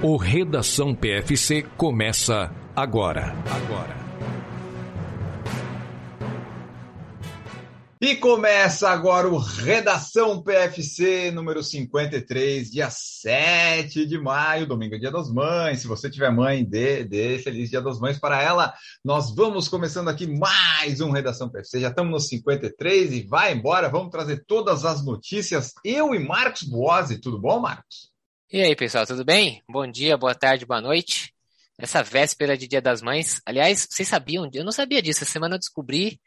O Redação PFC começa agora. Agora. E começa agora o Redação PFC número 53, dia 7 de maio, domingo é dia das mães. Se você tiver mãe, dê, dê feliz dia das mães para ela. Nós vamos começando aqui mais um Redação PFC. Já estamos no 53 e vai embora. Vamos trazer todas as notícias. Eu e Marcos Boazzi. Tudo bom, Marcos? E aí, pessoal, tudo bem? Bom dia, boa tarde, boa noite. Essa véspera de Dia das Mães. Aliás, vocês sabiam? Eu não sabia disso. Essa semana eu descobri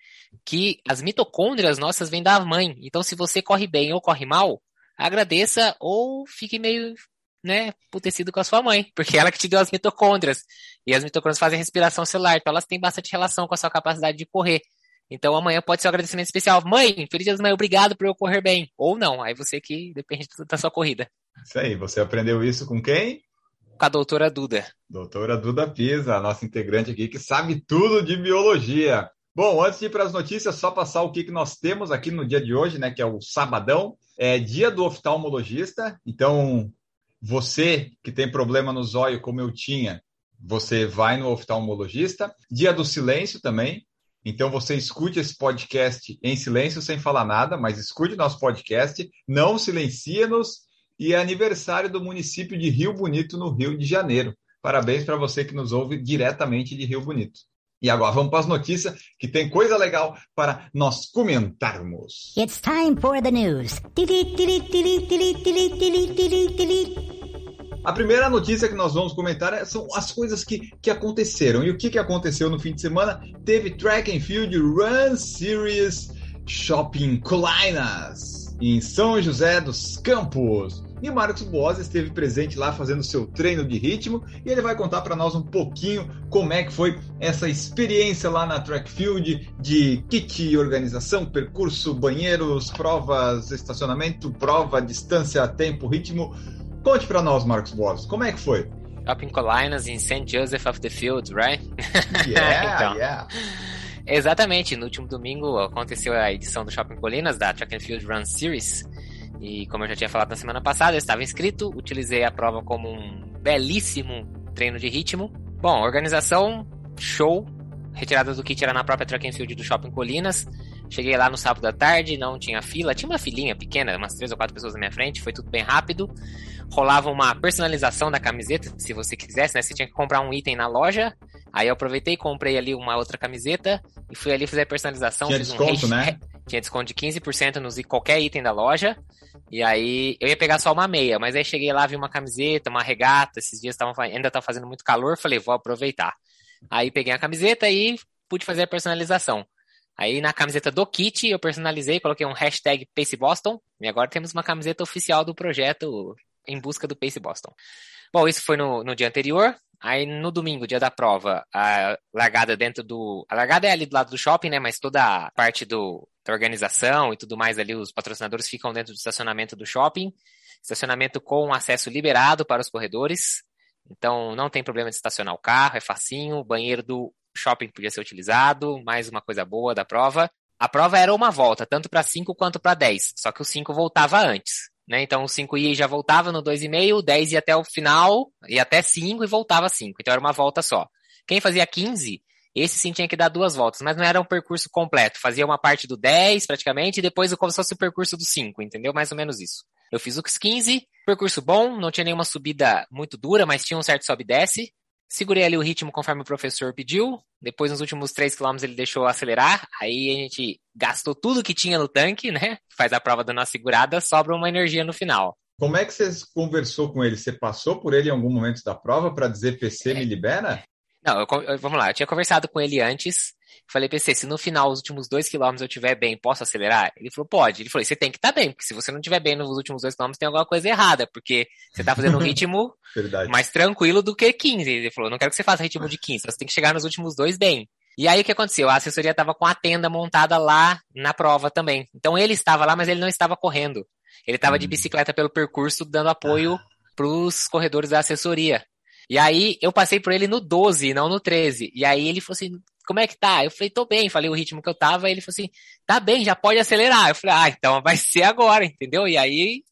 que as mitocôndrias nossas vêm da mãe. Então, se você corre bem ou corre mal, agradeça ou fique meio, né, putecido com a sua mãe, porque ela que te deu as mitocôndrias. E as mitocôndrias fazem respiração celular, então elas têm bastante relação com a sua capacidade de correr. Então amanhã pode ser um agradecimento especial. Mãe, feliz dia das mães, obrigado por eu correr bem. Ou não, aí você que depende da sua corrida. Isso aí, você aprendeu isso com quem? Com a doutora Duda. Doutora Duda Pisa, a nossa integrante aqui que sabe tudo de biologia. Bom, antes de ir para as notícias, só passar o que, que nós temos aqui no dia de hoje, né? Que é o sabadão. É dia do oftalmologista. Então, você que tem problema no zóio, como eu tinha, você vai no oftalmologista. Dia do silêncio também. Então você escute esse podcast em silêncio, sem falar nada, mas escute nosso podcast, não silencie-nos. E é aniversário do município de Rio Bonito, no Rio de Janeiro. Parabéns para você que nos ouve diretamente de Rio Bonito. E agora vamos para as notícias, que tem coisa legal para nós comentarmos. It's time for the news. A primeira notícia que nós vamos comentar é, são as coisas que, que aconteceram. E o que, que aconteceu no fim de semana? Teve Track and Field Run Series Shopping Colinas, em São José dos Campos. E o Marcos Boas esteve presente lá fazendo seu treino de ritmo e ele vai contar para nós um pouquinho como é que foi essa experiência lá na track field de kit, organização, percurso, banheiros, provas, estacionamento, prova, distância, tempo, ritmo. Conte para nós, Marcos Boas, como é que foi? Shopping Colinas em St. Joseph of the Fields, right? Yeah, então. yeah. Exatamente, no último domingo aconteceu a edição do Shopping Colinas da Track and Field Run Series. E como eu já tinha falado na semana passada, eu estava inscrito, utilizei a prova como um belíssimo treino de ritmo. Bom, organização, show. Retirada do kit era na própria Track and Field do Shopping Colinas. Cheguei lá no sábado à tarde, não tinha fila, tinha uma filinha pequena, umas três ou quatro pessoas na minha frente, foi tudo bem rápido. Rolava uma personalização da camiseta, se você quisesse, né? Você tinha que comprar um item na loja. Aí eu aproveitei, comprei ali uma outra camiseta e fui ali fazer a personalização. Tinha desconto, um né? Tinha desconto de 15% nos qualquer item da loja. E aí eu ia pegar só uma meia, mas aí cheguei lá, vi uma camiseta, uma regata, esses dias tavam, ainda estava fazendo muito calor, falei, vou aproveitar. Aí peguei a camiseta e pude fazer a personalização. Aí na camiseta do kit eu personalizei, coloquei um hashtag Pace Boston, e agora temos uma camiseta oficial do projeto em busca do Pace Boston. Bom, isso foi no, no dia anterior. Aí no domingo, dia da prova, a largada dentro do. A largada é ali do lado do shopping, né? Mas toda a parte do, da organização e tudo mais ali, os patrocinadores ficam dentro do estacionamento do shopping. Estacionamento com acesso liberado para os corredores. Então não tem problema de estacionar o carro, é facinho. O banheiro do shopping podia ser utilizado. Mais uma coisa boa da prova. A prova era uma volta, tanto para 5 quanto para 10. Só que o 5 voltava antes. Né? Então o 5 ia e já voltava no 2,5, o 10 ia até o final, ia até 5 e voltava 5. Então era uma volta só. Quem fazia 15, esse sim tinha que dar duas voltas, mas não era um percurso completo. Fazia uma parte do 10 praticamente e depois como se fosse o percurso do 5, entendeu? Mais ou menos isso. Eu fiz os 15, percurso bom, não tinha nenhuma subida muito dura, mas tinha um certo sobe e desce. Segurei ali o ritmo conforme o professor pediu. Depois, nos últimos 3 km, ele deixou acelerar. Aí a gente gastou tudo que tinha no tanque, né? Faz a prova dando uma segurada, sobra uma energia no final. Como é que você conversou com ele? Você passou por ele em algum momento da prova para dizer PC me libera? Não, eu, eu, vamos lá, eu tinha conversado com ele antes. Falei, PC, se no final, os últimos dois quilômetros eu estiver bem, posso acelerar? Ele falou, pode. Ele falou, você tem que estar tá bem, porque se você não estiver bem nos últimos dois quilômetros, tem alguma coisa errada, porque você está fazendo um ritmo mais tranquilo do que 15. Ele falou, não quero que você faça ritmo de 15, você tem que chegar nos últimos dois bem. E aí o que aconteceu? A assessoria estava com a tenda montada lá na prova também. Então ele estava lá, mas ele não estava correndo. Ele estava hum. de bicicleta pelo percurso, dando apoio ah. para os corredores da assessoria. E aí eu passei por ele no 12, não no 13. E aí ele falou assim: como é que tá? Eu falei, tô bem, falei o ritmo que eu tava, ele falou assim, tá bem, já pode acelerar. Eu falei, ah, então vai ser agora, entendeu? E aí,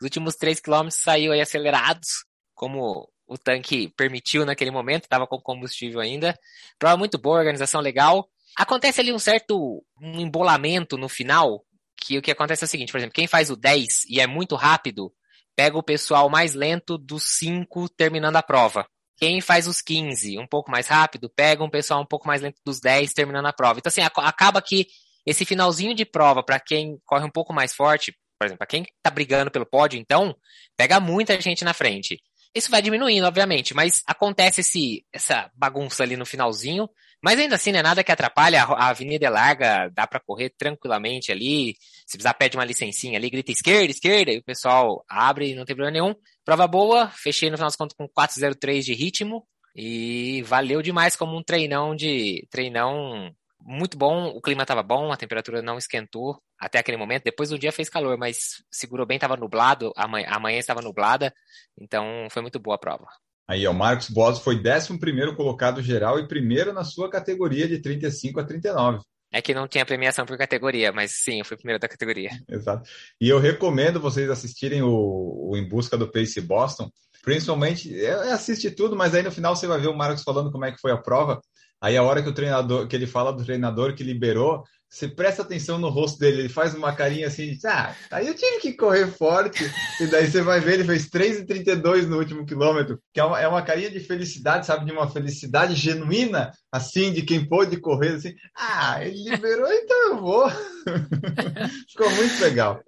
os últimos 3 quilômetros saiu aí acelerados, como o tanque permitiu naquele momento, estava com combustível ainda. Prova muito boa, organização legal. Acontece ali um certo um embolamento no final, que o que acontece é o seguinte, por exemplo, quem faz o 10 e é muito rápido, pega o pessoal mais lento dos 5 terminando a prova. Quem faz os 15 um pouco mais rápido, pega um pessoal um pouco mais lento dos 10 terminando a prova. Então, assim, acaba que esse finalzinho de prova, para quem corre um pouco mais forte, por exemplo, para quem tá brigando pelo pódio, então, pega muita gente na frente. Isso vai diminuindo, obviamente, mas acontece esse, essa bagunça ali no finalzinho. Mas ainda assim, não é nada que atrapalha. A avenida é larga, dá para correr tranquilamente ali. Se precisar, pede uma licencinha ali, grita esquerda, esquerda, e o pessoal abre, não tem problema nenhum. Prova boa, fechei no final das contas com 4,03 de ritmo. E valeu demais como um treinão de. treinão muito bom, o clima estava bom, a temperatura não esquentou até aquele momento. Depois do dia fez calor, mas segurou bem, estava nublado, a manhã, a manhã estava nublada, então foi muito boa a prova. Aí, o Marcos Boas foi 11 colocado geral e primeiro na sua categoria de 35 a 39. É que não tinha premiação por categoria, mas sim, eu fui primeiro da categoria. Exato. E eu recomendo vocês assistirem o, o Em Busca do Pace Boston. Principalmente, é, assiste tudo, mas aí no final você vai ver o Marcos falando como é que foi a prova. Aí a hora que o treinador, que ele fala do treinador que liberou, você presta atenção no rosto dele, ele faz uma carinha assim, de, ah, aí eu tive que correr forte, e daí você vai ver, ele fez 3,32 no último quilômetro, que é uma, é uma carinha de felicidade, sabe, de uma felicidade genuína, assim, de quem pôde correr, assim, ah, ele liberou, então eu vou. Ficou muito legal.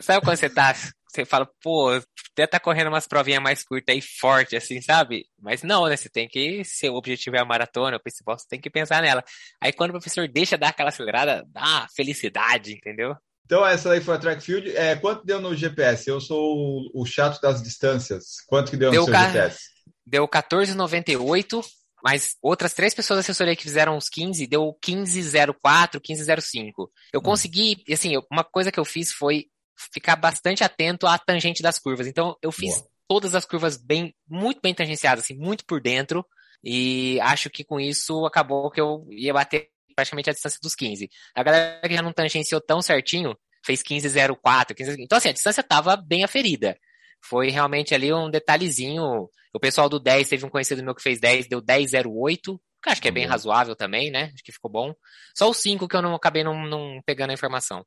Sabe quando você tá você fala, pô, até tá correndo umas provinhas mais curtas e forte, assim, sabe? Mas não, né? Você tem que, se o objetivo é a maratona, o principal, você tem que pensar nela. Aí quando o professor deixa dar aquela acelerada, dá felicidade, entendeu? Então, essa aí foi a track field. É, quanto deu no GPS? Eu sou o, o chato das distâncias. Quanto que deu, deu no seu ca... GPS? Deu 14,98, mas outras três pessoas da assessoria que fizeram os 15, deu 15,04, 15,05. Eu hum. consegui, assim, uma coisa que eu fiz foi ficar bastante atento à tangente das curvas. Então, eu fiz Boa. todas as curvas bem, muito bem tangenciadas, assim, muito por dentro. E acho que com isso acabou que eu ia bater praticamente a distância dos 15. A galera que já não tangenciou tão certinho, fez 15,04, 15, então assim, a distância estava bem aferida. Foi realmente ali um detalhezinho. O pessoal do 10 teve um conhecido meu que fez 10, deu 10,08, que acho que é bem uhum. razoável também, né? Acho que ficou bom. Só o 5 que eu não acabei não, não pegando a informação.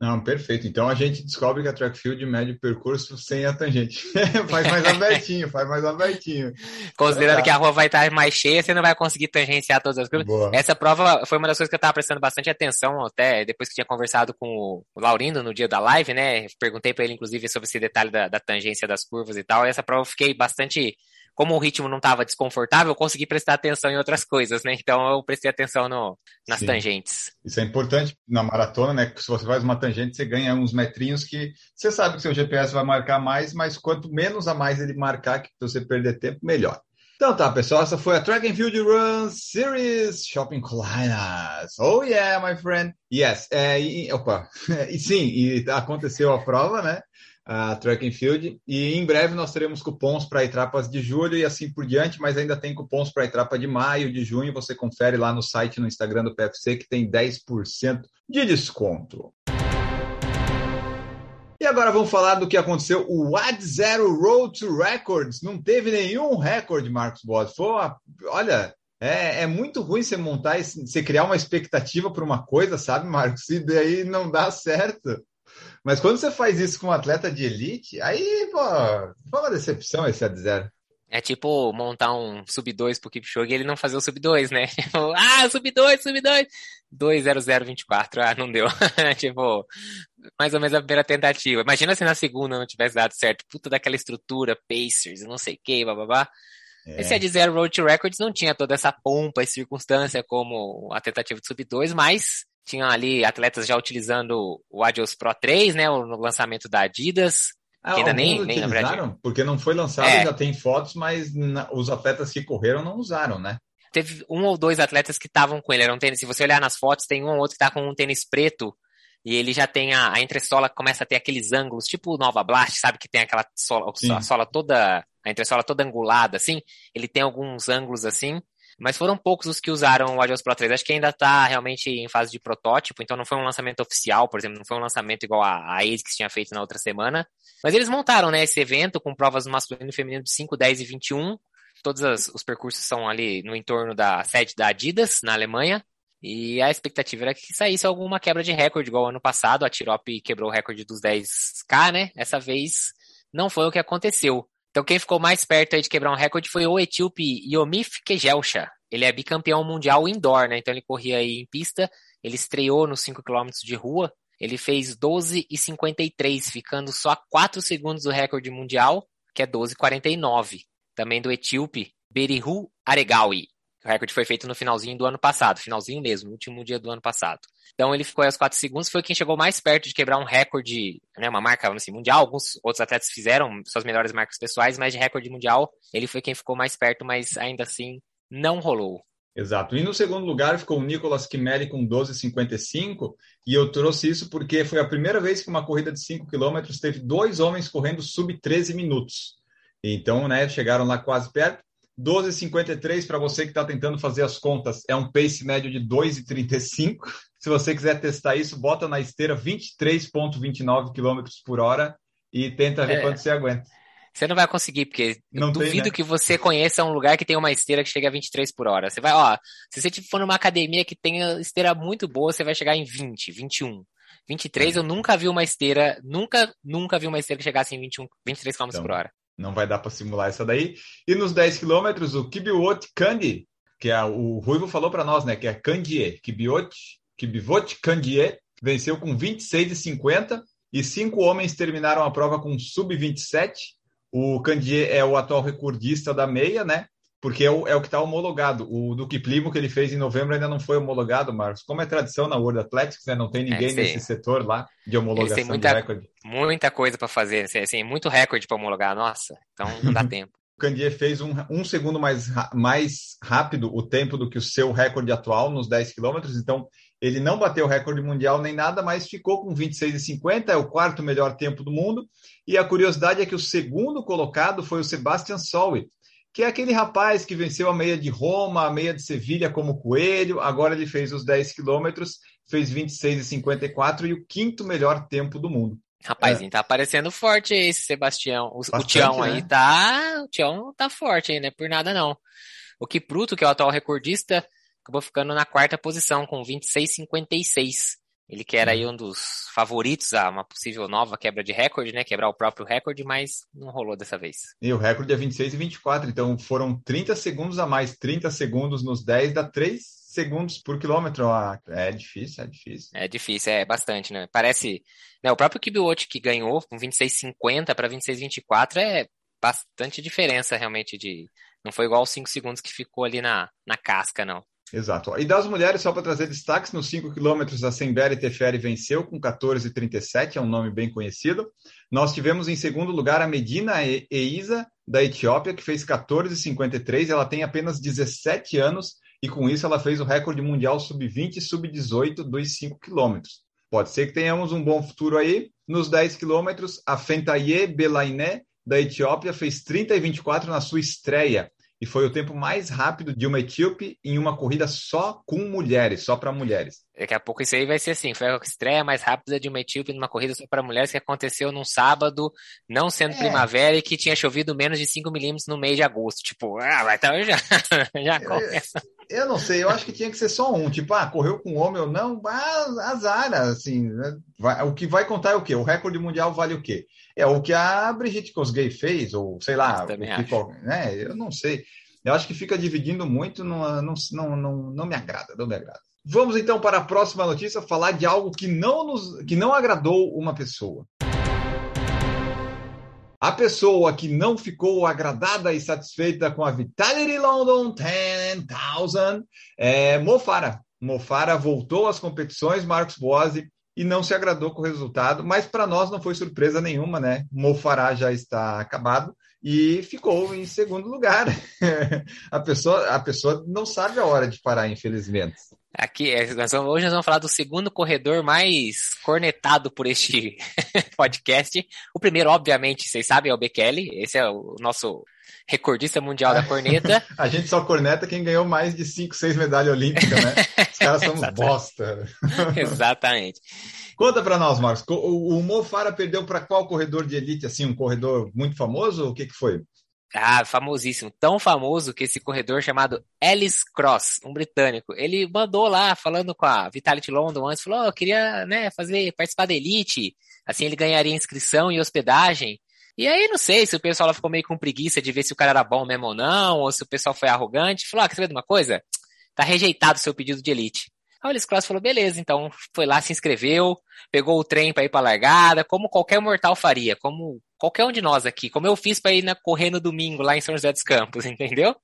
Não, perfeito. Então a gente descobre que a track field mede o percurso sem a tangente. faz mais abertinho, faz mais abertinho. Considerando é, que a rua vai estar mais cheia, você não vai conseguir tangenciar todas as curvas. Essa prova foi uma das coisas que eu estava prestando bastante atenção, até depois que tinha conversado com o Laurindo no dia da live, né? Perguntei para ele, inclusive, sobre esse detalhe da, da tangência das curvas e tal. E essa prova eu fiquei bastante como o ritmo não estava desconfortável, eu consegui prestar atenção em outras coisas, né? Então eu prestei atenção no, nas Sim. tangentes. Isso é importante na maratona, né? Se você faz uma tangente, você ganha uns metrinhos que você sabe que seu GPS vai marcar mais, mas quanto menos a mais ele marcar, que você perder tempo, melhor. Então tá, pessoal, essa foi a Track and Field Run Series Shopping Colinas. Oh yeah, my friend. Yes. É, e, opa. E sim, e aconteceu a prova, né? A Track and Field. E em breve nós teremos cupons para etapas de julho e assim por diante, mas ainda tem cupons para etapa de maio, de junho. Você confere lá no site, no Instagram do PFC, que tem 10% de desconto. E agora vamos falar do que aconteceu. O Ad Zero Road to Records não teve nenhum recorde, Marcos Boas. Foi uma, olha, é, é, muito ruim você montar, você criar uma expectativa para uma coisa, sabe, Marcos? E daí não dá certo. Mas quando você faz isso com um atleta de elite, aí, pô, foi uma decepção esse a zero. É tipo montar um sub-2 pro Kipchoge e ele não fazer o sub-2, né? Tipo, ah, sub-2, sub-2. 20024, ah, não deu. tipo, mais ou menos a primeira tentativa. Imagina se na segunda não tivesse dado certo. Puta daquela estrutura, Pacers, não sei o que, bababá. É. Esse de Zero Road to Records não tinha toda essa pompa e circunstância como a tentativa de sub-2, mas tinham ali atletas já utilizando o Adios Pro 3, né, no lançamento da Adidas, ah, que ainda nem, nem utilizaram, porque não foi lançado, é. já tem fotos, mas na, os atletas que correram não usaram, né? Teve um ou dois atletas que estavam com ele, era um tênis, se você olhar nas fotos, tem um ou outro que tá com um tênis preto, e ele já tem a, a entressola que começa a ter aqueles ângulos, tipo o Nova Blast, sabe, que tem aquela sola, a sola toda, a entressola toda angulada, assim, ele tem alguns ângulos assim, Mas foram poucos os que usaram o Adios Pro 3. Acho que ainda está realmente em fase de protótipo, então não foi um lançamento oficial, por exemplo, não foi um lançamento igual a, a ASICS tinha feito na outra semana. Mas eles montaram, né, esse evento com provas masculino e feminino de 5, 10 e 21. Todos as, os percursos são ali no entorno da sede da Adidas, na Alemanha. E a expectativa era que saísse alguma quebra de recorde, igual ano passado. A Tirop quebrou o recorde dos 10K, né? Essa vez não foi o que aconteceu. Então quem ficou mais perto aí de quebrar um recorde foi o etíope Yomif Kejelsha. Ele é bicampeão mundial indoor, né? Então ele corria aí em pista, ele estreou nos 5 km de rua, ele fez 12 e 53, ficando só a 4 segundos do recorde mundial, que é 12,49. Também do etíope Berihu Aregawi. O recorde foi feito no finalzinho do ano passado, finalzinho mesmo, último dia do ano passado. Então ele ficou aí aos 4 segundos, foi quem chegou mais perto de quebrar um recorde, né, uma marca assim, mundial. Alguns outros atletas fizeram suas melhores marcas pessoais, mas de recorde mundial, ele foi quem ficou mais perto, mas ainda assim não rolou. Exato. E no segundo lugar ficou o Nicolas Kimeli com 12,55. E eu trouxe isso porque foi a primeira vez que uma corrida de 5 km teve dois homens correndo sub 13 minutos. Então, né, chegaram lá quase perto. 12,53 para você que está tentando fazer as contas, é um pace médio de 2,35. Se você quiser testar isso, bota na esteira 23,29 km por hora e tenta ver é. quanto você aguenta. Você não vai conseguir, porque não duvido tem, né? que você conheça um lugar que tem uma esteira que chega a 23 por hora. Você vai, ó, se você for numa academia que tenha esteira muito boa, você vai chegar em 20, 21. 23 é. eu nunca vi uma esteira, nunca, nunca vi uma esteira que chegasse em 21, 23 km então, por hora. Não vai dar para simular essa daí. E nos 10 quilômetros, o Kibiwot Kandi, que é o Ruivo falou para nós, né? Que é Kandie. Kibiwot, Kibiwot Kandie venceu com 26,50 e cinco homens terminaram a prova com sub-27. O Kandie é o atual recordista da meia, né? Porque é o, é o que está homologado. O do Kiplimo que ele fez em novembro ainda não foi homologado, Marcos. Como é tradição na World Athletics, né? Não tem é, ninguém é, nesse setor lá de homologação tem muita, de recorde. Muita coisa para fazer, assim, assim, muito recorde para homologar, nossa, então não dá tempo. O Candier fez um, um segundo mais, mais rápido o tempo do que o seu recorde atual nos 10 quilômetros, então ele não bateu o recorde mundial nem nada, mas ficou com 26,50, é o quarto melhor tempo do mundo. E a curiosidade é que o segundo colocado foi o Sebastian Solwit, que é aquele rapaz que venceu a meia de Roma, a meia de Sevilha como coelho, agora ele fez os 10 quilômetros, fez 26,54 e o quinto melhor tempo do mundo. Rapazinho, é. tá aparecendo forte esse Sebastião. O, Bastante, o Tião né? aí tá. O Tião tá forte aí, né? Por nada não. O Kipruto, que é o atual recordista, acabou ficando na quarta posição com 26,56. Ele que era aí um dos favoritos a uma possível nova quebra de recorde, né? Quebrar o próprio recorde, mas não rolou dessa vez. E o recorde é 26 e 24, então foram 30 segundos a mais. 30 segundos nos 10 dá 3 segundos por quilômetro. Ah, é difícil, é difícil. É difícil, é bastante, né? Parece. Né, o próprio Kibiwot que ganhou com 26,50 para 26,24 é bastante diferença realmente de. Não foi igual aos 5 segundos que ficou ali na, na casca, não. Exato. E das mulheres, só para trazer destaques, nos 5 quilômetros, a Sembere Teferi venceu com 14,37, é um nome bem conhecido. Nós tivemos em segundo lugar a Medina Eiza, da Etiópia, que fez 14,53. Ela tem apenas 17 anos e com isso ela fez o recorde mundial sub-20 e sub-18 dos 5 quilômetros. Pode ser que tenhamos um bom futuro aí. Nos 10 quilômetros, a Fentaye Belainé, da Etiópia, fez 30 e 24 na sua estreia e foi o tempo mais rápido de uma etíope em uma corrida só com mulheres, só para mulheres. Daqui a pouco isso aí vai ser assim, foi a estreia mais rápida de uma etíope numa corrida só para mulheres que aconteceu num sábado, não sendo é. primavera e que tinha chovido menos de 5 milímetros no mês de agosto. Tipo, ah, vai estar tá, já, já começa. Eu, eu não sei, eu acho que tinha que ser só um, tipo, ah, correu com homem ou não, ah, azar, assim, né? vai, o que vai contar é o quê? O recorde mundial vale o quê? É o que a Brigitte Kosgei fez, ou sei lá, que, né? eu não sei. Eu acho que fica dividindo muito, não, não, não, não me agrada, não me agrada. Vamos então para a próxima notícia, falar de algo que não, nos, que não agradou uma pessoa. A pessoa que não ficou agradada e satisfeita com a Vitality London 10,000 é Mofara. Mofara voltou às competições, Marcos Boazzi, e não se agradou com o resultado, mas para nós não foi surpresa nenhuma, né? Mofará já está acabado e ficou em segundo lugar. a, pessoa, a pessoa não sabe a hora de parar, infelizmente. Aqui, é, nós vamos, hoje nós vamos falar do segundo corredor mais cornetado por este podcast. O primeiro, obviamente, vocês sabem, é o Bekele. Esse é o nosso recordista mundial da corneta. a gente só corneta quem ganhou mais de 5, 6 medalhas olímpicas, né? Os caras são bosta. Exatamente. Conta para nós, Marcos. O, o Mo Farah perdeu para qual corredor de elite? Assim, um corredor muito famoso? O que, que foi? Ah, famosíssimo. Tão famoso que esse corredor chamado Ellis Cross, um britânico, ele mandou lá, falando com a Vitality London antes, falou, oh, eu queria, né, fazer, participar da Elite, assim ele ganharia inscrição e hospedagem. E aí, não sei se o pessoal ficou meio com preguiça de ver se o cara era bom mesmo ou não, ou se o pessoal foi arrogante. Falou, ah, quer saber de uma coisa? Tá rejeitado o seu pedido de Elite. Aí o Ellis Cross falou, beleza, então foi lá, se inscreveu, pegou o trem para ir pra largada, como qualquer mortal faria, como qualquer um de nós aqui, como eu fiz para ir na, correr no domingo lá em São José dos Campos, entendeu?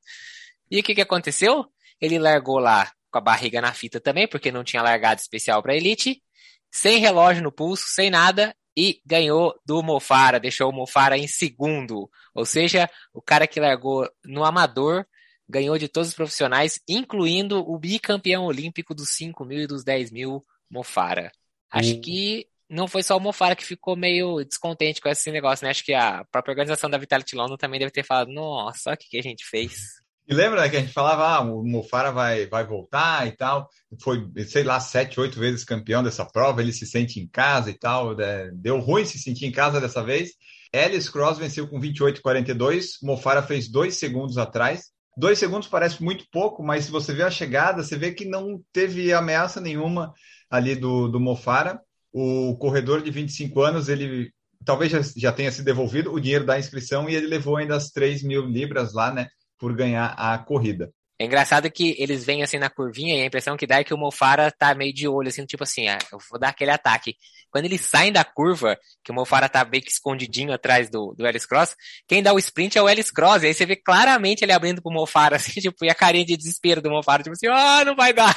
E o que, que aconteceu? Ele largou lá com a barriga na fita também, porque não tinha largado especial para elite, sem relógio no pulso, sem nada, e ganhou do Mofara, deixou o Mofara em segundo. Ou seja, o cara que largou no amador ganhou de todos os profissionais, incluindo o bicampeão olímpico dos 5 mil e dos 10 mil, Mofara. Acho hum. que não foi só o Mofara que ficou meio descontente com esse negócio, né? Acho que a própria organização da Vitality London também deve ter falado, nossa, o que, que a gente fez. E lembra que a gente falava, ah, o Mofara vai, vai voltar e tal. Foi, sei lá, sete, oito vezes campeão dessa prova, ele se sente em casa e tal. Né? Deu ruim se sentir em casa dessa vez. Ellis Cross venceu com 28,42. Mofara fez dois segundos atrás. Dois segundos parece muito pouco, mas se você vê a chegada, você vê que não teve ameaça nenhuma ali do, do Mofara. O corredor de 25 anos, ele talvez já, já tenha se devolvido o dinheiro da inscrição e ele levou ainda as 3 mil libras lá, né, por ganhar a corrida. É engraçado que eles vêm assim na curvinha e a impressão que dá é que o Mofara tá meio de olho, assim, tipo assim, ah, eu vou dar aquele ataque. Quando eles saem da curva, que o Mofara tá meio que escondidinho atrás do, do Ellis Cross, quem dá o sprint é o Ellis Cross. E aí você vê claramente ele abrindo pro Mofara, assim, tipo, e a carinha de desespero do Mofara, tipo assim, ah, oh, não vai dar.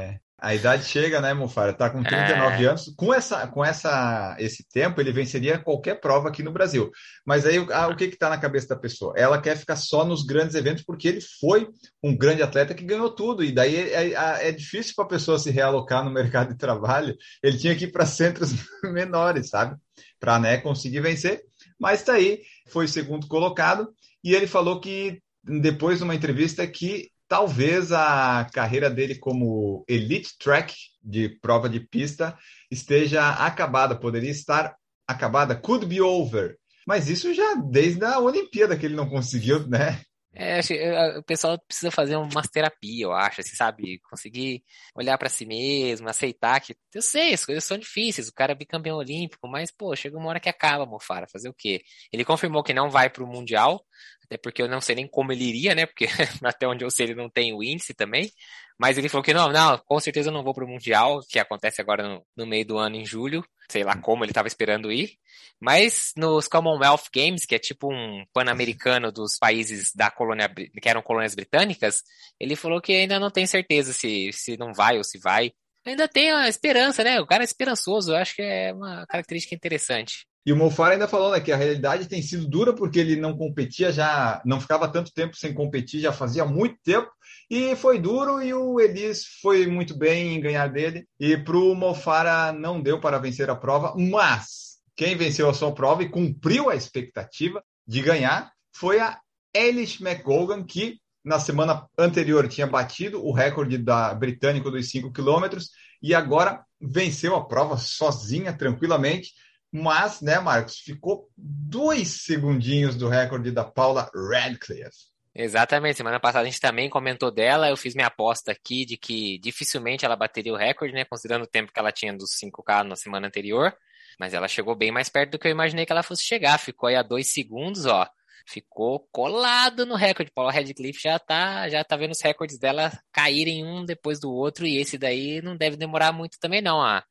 É. A idade chega, né, Mufara? Tá com 39 é. anos. Com essa, com essa, esse tempo, ele venceria qualquer prova aqui no Brasil. Mas aí, ah, o que que tá na cabeça da pessoa? Ela quer ficar só nos grandes eventos porque ele foi um grande atleta que ganhou tudo. E daí é, é, é difícil para a pessoa se realocar no mercado de trabalho. Ele tinha que ir para centros menores, sabe? Para né, conseguir vencer. Mas tá aí, foi segundo colocado. E ele falou que depois de uma entrevista que talvez a carreira dele como elite track de prova de pista esteja acabada, poderia estar acabada, could be over. Mas isso já desde a Olimpíada que ele não conseguiu, né? É, é, o pessoal precisa fazer umas terapia, eu acho, assim, sabe? Conseguir olhar para si mesmo, aceitar que. Eu sei, as coisas são difíceis, o cara é bicampeão olímpico, mas, pô, chega uma hora que acaba, Mofara, fazer o quê? Ele confirmou que não vai pro Mundial, até porque eu não sei nem como ele iria, né? Porque até onde eu sei ele não tem o índice também. Mas ele falou que não, não, com certeza eu não vou pro Mundial, que acontece agora no, no meio do ano, em julho. Sei lá como ele estava esperando ir. Mas nos Commonwealth Games, que é tipo um pan-americano dos países da colônia, que eram colônias britânicas, ele falou que ainda não tem certeza se, se não vai ou se vai. Ainda tem a esperança, né? O cara é esperançoso, eu acho que é uma característica interessante. E o Mofara ainda falou né, que a realidade tem sido dura porque ele não competia já, não ficava tanto tempo sem competir, já fazia muito tempo, e foi duro e o Elis foi muito bem em ganhar dele. E para o Mofara não deu para vencer a prova, mas quem venceu a sua prova e cumpriu a expectativa de ganhar foi a Elish McGogan, que na semana anterior tinha batido o recorde da britânico dos 5 quilômetros e agora venceu a prova sozinha, tranquilamente mas, né, Marcos, ficou dois segundinhos do recorde da Paula Radcliffe. Exatamente, semana passada a gente também comentou dela, eu fiz minha aposta aqui de que dificilmente ela bateria o recorde, né, considerando o tempo que ela tinha dos 5K na semana anterior, mas ela chegou bem mais perto do que eu imaginei que ela fosse chegar, ficou aí a dois segundos, ó, ficou colado no recorde, Paula Radcliffe já tá, já tá vendo os recordes dela caírem um depois do outro, e esse daí não deve demorar muito também não, a,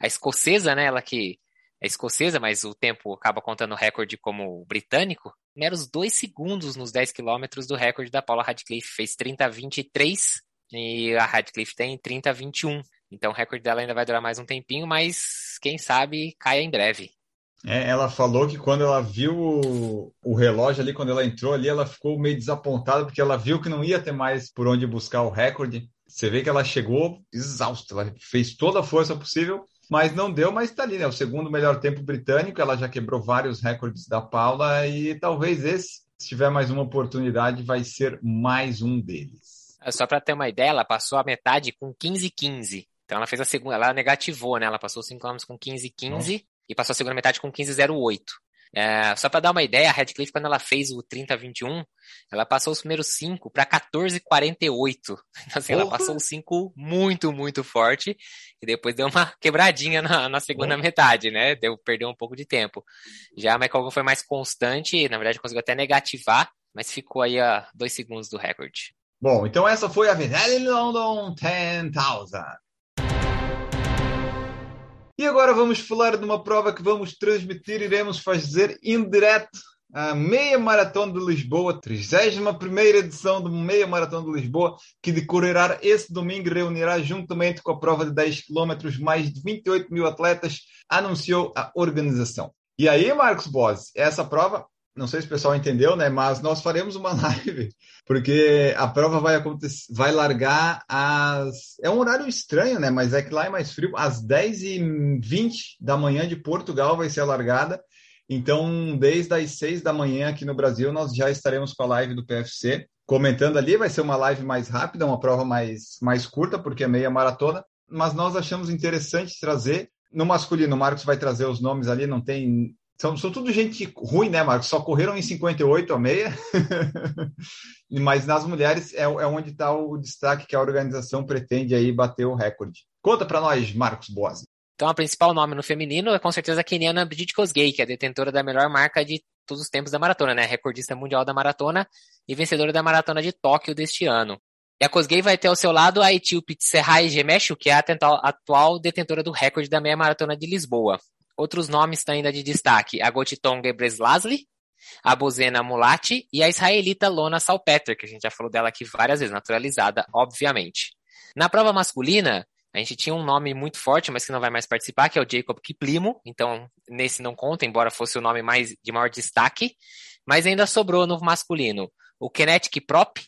a escocesa, né, ela que escocesa, mas o tempo acaba contando o recorde como britânico, meros dois segundos nos 10 quilômetros do recorde da Paula Radcliffe. Fez 30-23 e a Radcliffe tem 30-21. Então o recorde dela ainda vai durar mais um tempinho, mas quem sabe caia em breve. É, ela falou que quando ela viu o, o, relógio ali, quando ela entrou ali, ela ficou meio desapontada, porque ela viu que não ia ter mais por onde buscar o recorde. Você vê que ela chegou exausta, ela fez toda a força possível mas não deu, mas está ali, né? O segundo melhor tempo britânico, ela já quebrou vários recordes da Paula e talvez esse Se tiver mais uma oportunidade, vai ser mais um deles. Só para ter uma ideia, ela passou a metade com 15,15. Então ela fez a segunda, ela negativou, né? Ela passou 5 km com 15,15 e passou a segunda metade com 15,08. É, só para dar uma ideia, a Redcliffe, quando ela fez o 30-21, ela passou os primeiros 5 para 14,48. Então, assim, ela passou os 5 muito, muito forte e depois deu uma quebradinha na, na segunda metade, né? Deu, perdeu um pouco de tempo. Já a Michael foi mais constante, na verdade conseguiu até negativar, mas ficou aí a 2 segundos do recorde. Bom, então essa foi a Vinelli London 10,000. E agora vamos falar de uma prova que vamos transmitir, iremos fazer em direto a Meia Maratona de Lisboa, 31 edição do Meia Maratona de Lisboa, que decorrerá esse domingo e reunirá juntamente com a prova de 10 km mais de 28 mil atletas, anunciou a organização. E aí, Marcos Boss, essa prova não sei se o pessoal entendeu, né? Mas nós faremos uma live, porque a prova vai acontecer, vai largar às. É um horário estranho, né? Mas é que lá é mais frio. Às 10h20 da manhã de Portugal vai ser a largada. Então, desde as 6 da manhã aqui no Brasil, nós já estaremos com a live do PFC. Comentando ali, vai ser uma live mais rápida, uma prova mais, mais curta, porque é meia maratona. Mas nós achamos interessante trazer. No masculino, o Marcos vai trazer os nomes ali, não tem são, são tudo gente ruim, né, Marcos? Só correram em 58 a meia. Mas nas mulheres é, é onde está o destaque que a organização pretende aí bater o recorde. Conta para nós, Marcos Boas. Então, a principal nome no feminino é com certeza a keniana Bridget Kosgei, que é detentora da melhor marca de todos os tempos da maratona, né? Recordista mundial da maratona e vencedora da maratona de Tóquio deste ano. E a Kosgei vai ter ao seu lado a etíope Serrai Gemeshu, que é a atual detentora do recorde da meia maratona de Lisboa. Outros nomes ainda de destaque: a Gotiton Gebreslasli, a Bozena Mulati e a israelita Lona Salpeter, que a gente já falou dela aqui várias vezes, naturalizada, obviamente. Na prova masculina, a gente tinha um nome muito forte, mas que não vai mais participar, que é o Jacob Kiplimo, então nesse não conta, embora fosse o nome mais de maior destaque, mas ainda sobrou no masculino o Kenneth Kiprop,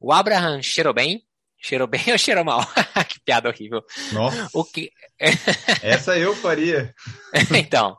o Abraham Cherobem, Cheirou bem ou cheirou mal? que piada horrível. Nossa. O que... Essa eu faria. então,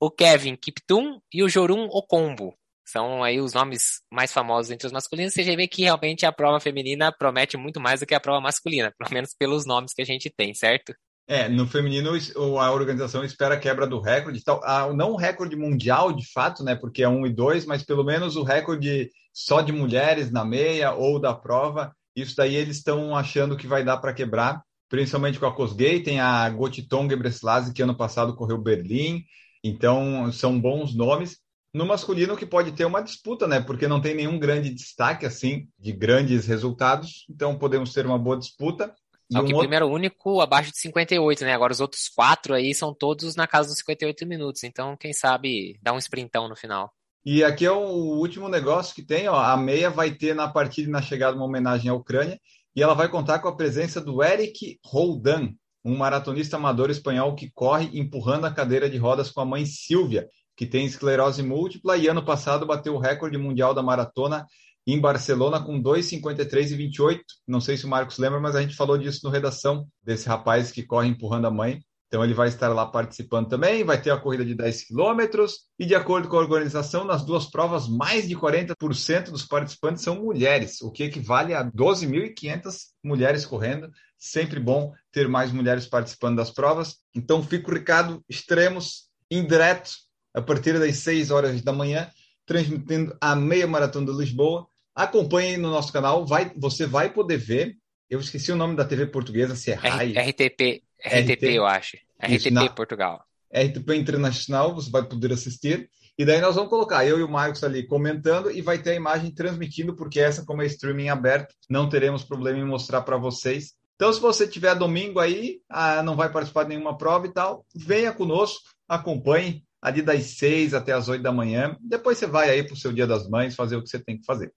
o Kevin Kiptum e o Jorum Okombo. São aí os nomes mais famosos entre os masculinos. Você já vê que realmente a prova feminina promete muito mais do que a prova masculina, pelo menos pelos nomes que a gente tem, certo? É, no feminino a organização espera a quebra do recorde, tal, ah, não o recorde mundial de fato, né, porque é um e dois, mas pelo menos o recorde só de mulheres na meia ou da prova isso daí eles estão achando que vai dar para quebrar, principalmente com a Cosgay, tem a Gotiton Gebreselassie, que ano passado correu Berlim, então são bons nomes. No masculino que pode ter uma disputa, né? Porque não tem nenhum grande destaque assim de grandes resultados, então podemos ter uma boa disputa. Só que um primeiro outro... único abaixo de 58, né? Agora os outros quatro aí são todos na casa dos 58 minutos. Então, quem sabe dá um sprintão no final. E aqui é o último negócio que tem, ó, a meia vai ter na partida e na chegada uma homenagem à Ucrânia, e ela vai contar com a presença do Eric Roldan, um maratonista amador espanhol que corre empurrando a cadeira de rodas com a mãe Silvia, que tem esclerose múltipla e ano passado bateu o recorde mundial da maratona em Barcelona com 2,53 e 28. Não sei se o Marcos lembra, mas a gente falou disso no redação desse rapaz que corre empurrando a mãe. Então ele vai estar lá participando também, vai ter a corrida de 10 quilômetros e de acordo com a organização, nas duas provas, mais de 40% dos participantes são mulheres, o que equivale a 12.500 mulheres correndo. Sempre bom ter mais mulheres participando das provas. Então fica o recado, extremos, indireto, a partir das 6 horas da manhã, transmitindo a meia maratona de Lisboa. Acompanhe no nosso canal, vai, você vai poder ver. Eu esqueci o nome da TV portuguesa, se é RAI. RTP, RTP, eu acho. RTP Isso, na... Portugal. RTP Internacional, você vai poder assistir. E daí nós vamos colocar eu e o Marcos ali comentando e vai ter a imagem transmitindo, porque essa, como é streaming aberto, não teremos problema em mostrar para vocês. Então, se você tiver domingo aí, ah, não vai participar de nenhuma prova e tal, venha conosco, acompanhe ali das seis até as oito da manhã. Depois você vai aí para o seu Dia das Mães fazer o que você tem que fazer.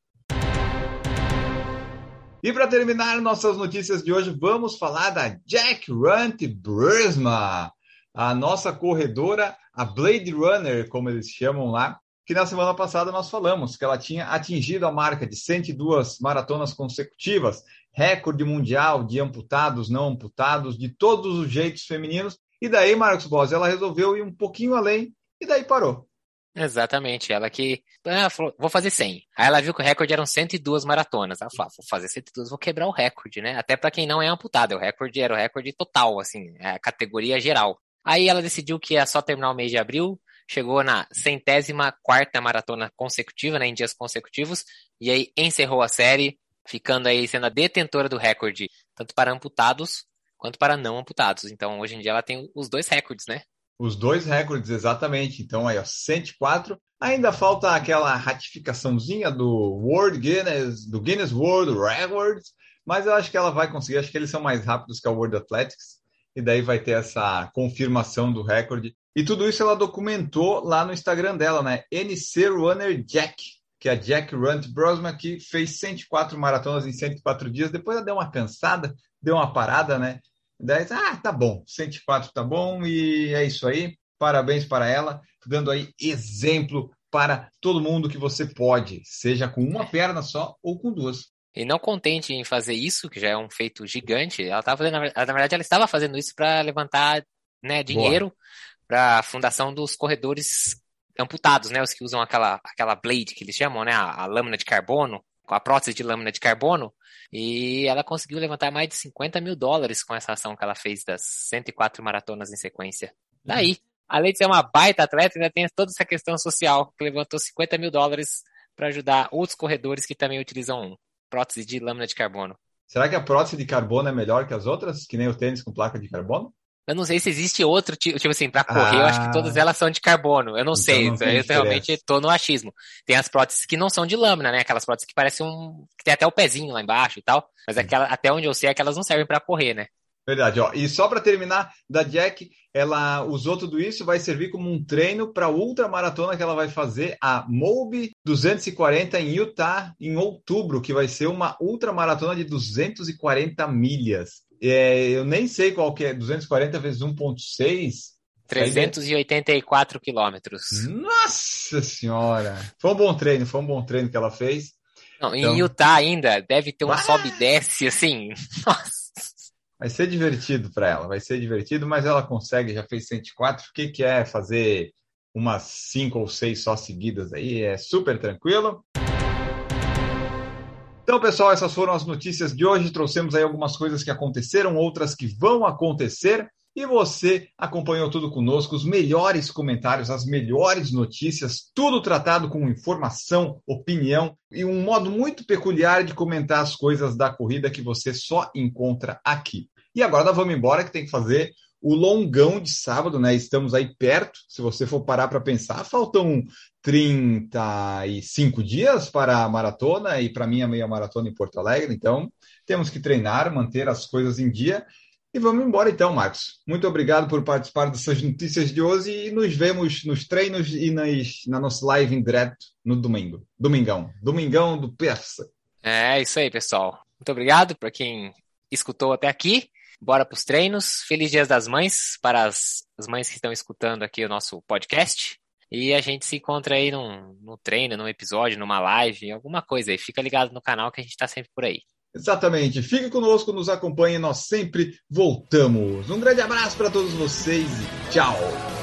E para terminar nossas notícias de hoje, vamos falar da Jack Runt Brisma, a nossa corredora, a Blade Runner, como eles chamam lá, que na semana passada nós falamos que ela tinha atingido a marca de 102 maratonas consecutivas, recorde mundial de amputados, não amputados, de todos os jeitos femininos. E daí, Marcos Boss, ela resolveu ir um pouquinho além e daí parou. Exatamente, ela que ela falou, vou fazer 100. Aí ela viu que o recorde eram 102 maratonas. Ela falou, ah, vou fazer 102, vou quebrar o recorde, né? Até para quem não é amputado, o recorde era o recorde total, assim, é a categoria geral. Aí ela decidiu que ia só terminar o mês de abril, chegou na centésima quarta maratona consecutiva, né, em dias consecutivos, e aí encerrou a série, ficando aí sendo a detentora do recorde, tanto para amputados quanto para não amputados. Então, hoje em dia ela tem os dois recordes, né? Os dois recordes, exatamente. Então, aí, ó, 104. Ainda falta aquela ratificaçãozinha do World Guinness, do Guinness World Records, mas eu acho que ela vai conseguir. Acho que eles são mais rápidos que a World Athletics, e daí vai ter essa confirmação do recorde. E tudo isso ela documentou lá no Instagram dela, né? NC Runner Jack, que é a Jack Runt Brosma, que fez 104 maratonas em 104 dias. Depois ela deu uma cansada, deu uma parada, né? Daí, ah, tá bom, 104 tá bom e é isso aí. Parabéns para ela, dando aí exemplo para todo mundo que você pode, seja com uma perna só ou com duas. E não contente em fazer isso, que já é um feito gigante, ela estava fazendo, na verdade, ela estava fazendo isso para levantar né, dinheiro para a fundação dos corredores amputados, né, os que usam aquela, aquela blade que eles chamam, né, a, a lâmina de carbono, com a prótese de lâmina de carbono, e ela conseguiu levantar mais de 50 mil dólares com essa ação que ela fez das 104 maratonas em sequência. Daí, além de ser uma baita atleta, ainda tem toda essa questão social, que levantou 50 mil dólares para ajudar outros corredores que também utilizam prótese de lâmina de carbono. Será que a prótese de carbono é melhor que as outras, que nem o tênis com placa de carbono? Eu não sei se existe outro tipo, tipo assim, para correr, ah, eu acho que todas ah. elas são de carbono. Eu não então sei, não eu realmente tô no achismo. Tem as próteses que não são de lâmina, né? Aquelas próteses que parecem um. que tem até o pezinho lá embaixo e tal. Mas aquela, até onde eu sei, aquelas não servem para correr, né? Verdade, ó. E só para terminar, da Jack, ela usou tudo isso, vai servir como um treino para a ultramaratona que ela vai fazer, a Moby 240 em Utah, em outubro, que vai ser uma ultramaratona de 240 milhas. É, eu nem sei qual que é, 240 vezes 1.6. 384 quilômetros. Nossa senhora! Foi um bom treino, foi um bom treino que ela fez. Não, então... Em Utah ainda, deve ter um sobe e desce, assim. Nossa. Vai ser divertido para ela, vai ser divertido, mas ela consegue, já fez 104. O que, que é fazer umas cinco ou seis só seguidas aí? É super tranquilo. Então, pessoal, essas foram as notícias de hoje. Trouxemos aí algumas coisas que aconteceram, outras que vão acontecer. E você acompanhou tudo conosco, os melhores comentários, as melhores notícias, tudo tratado com informação, opinião e um modo muito peculiar de comentar as coisas da corrida que você só encontra aqui. E agora vamos embora, que tem que fazer o longão de sábado, né? Estamos aí perto. Se você for parar para pensar, faltam 35 dias para a maratona e para mim a meia maratona em Porto Alegre. Então, temos que treinar, manter as coisas em dia. E vamos embora então, Marcos. Muito obrigado por participar dessas notícias de hoje e nos vemos nos treinos e nas, na nossa live em direto no domingo. Domingão. Domingão do Persa. É isso aí, pessoal. Muito obrigado para quem escutou até aqui bora para os treinos. Feliz Dias das Mães para as, as mães que estão escutando aqui o nosso podcast. E a gente se encontra aí num, num treino, num episódio, numa live, alguma coisa aí. Fica ligado no canal que a gente está sempre por aí. Exatamente. Fique conosco, nos acompanhe, nós sempre voltamos. Um grande abraço para todos vocês e tchau!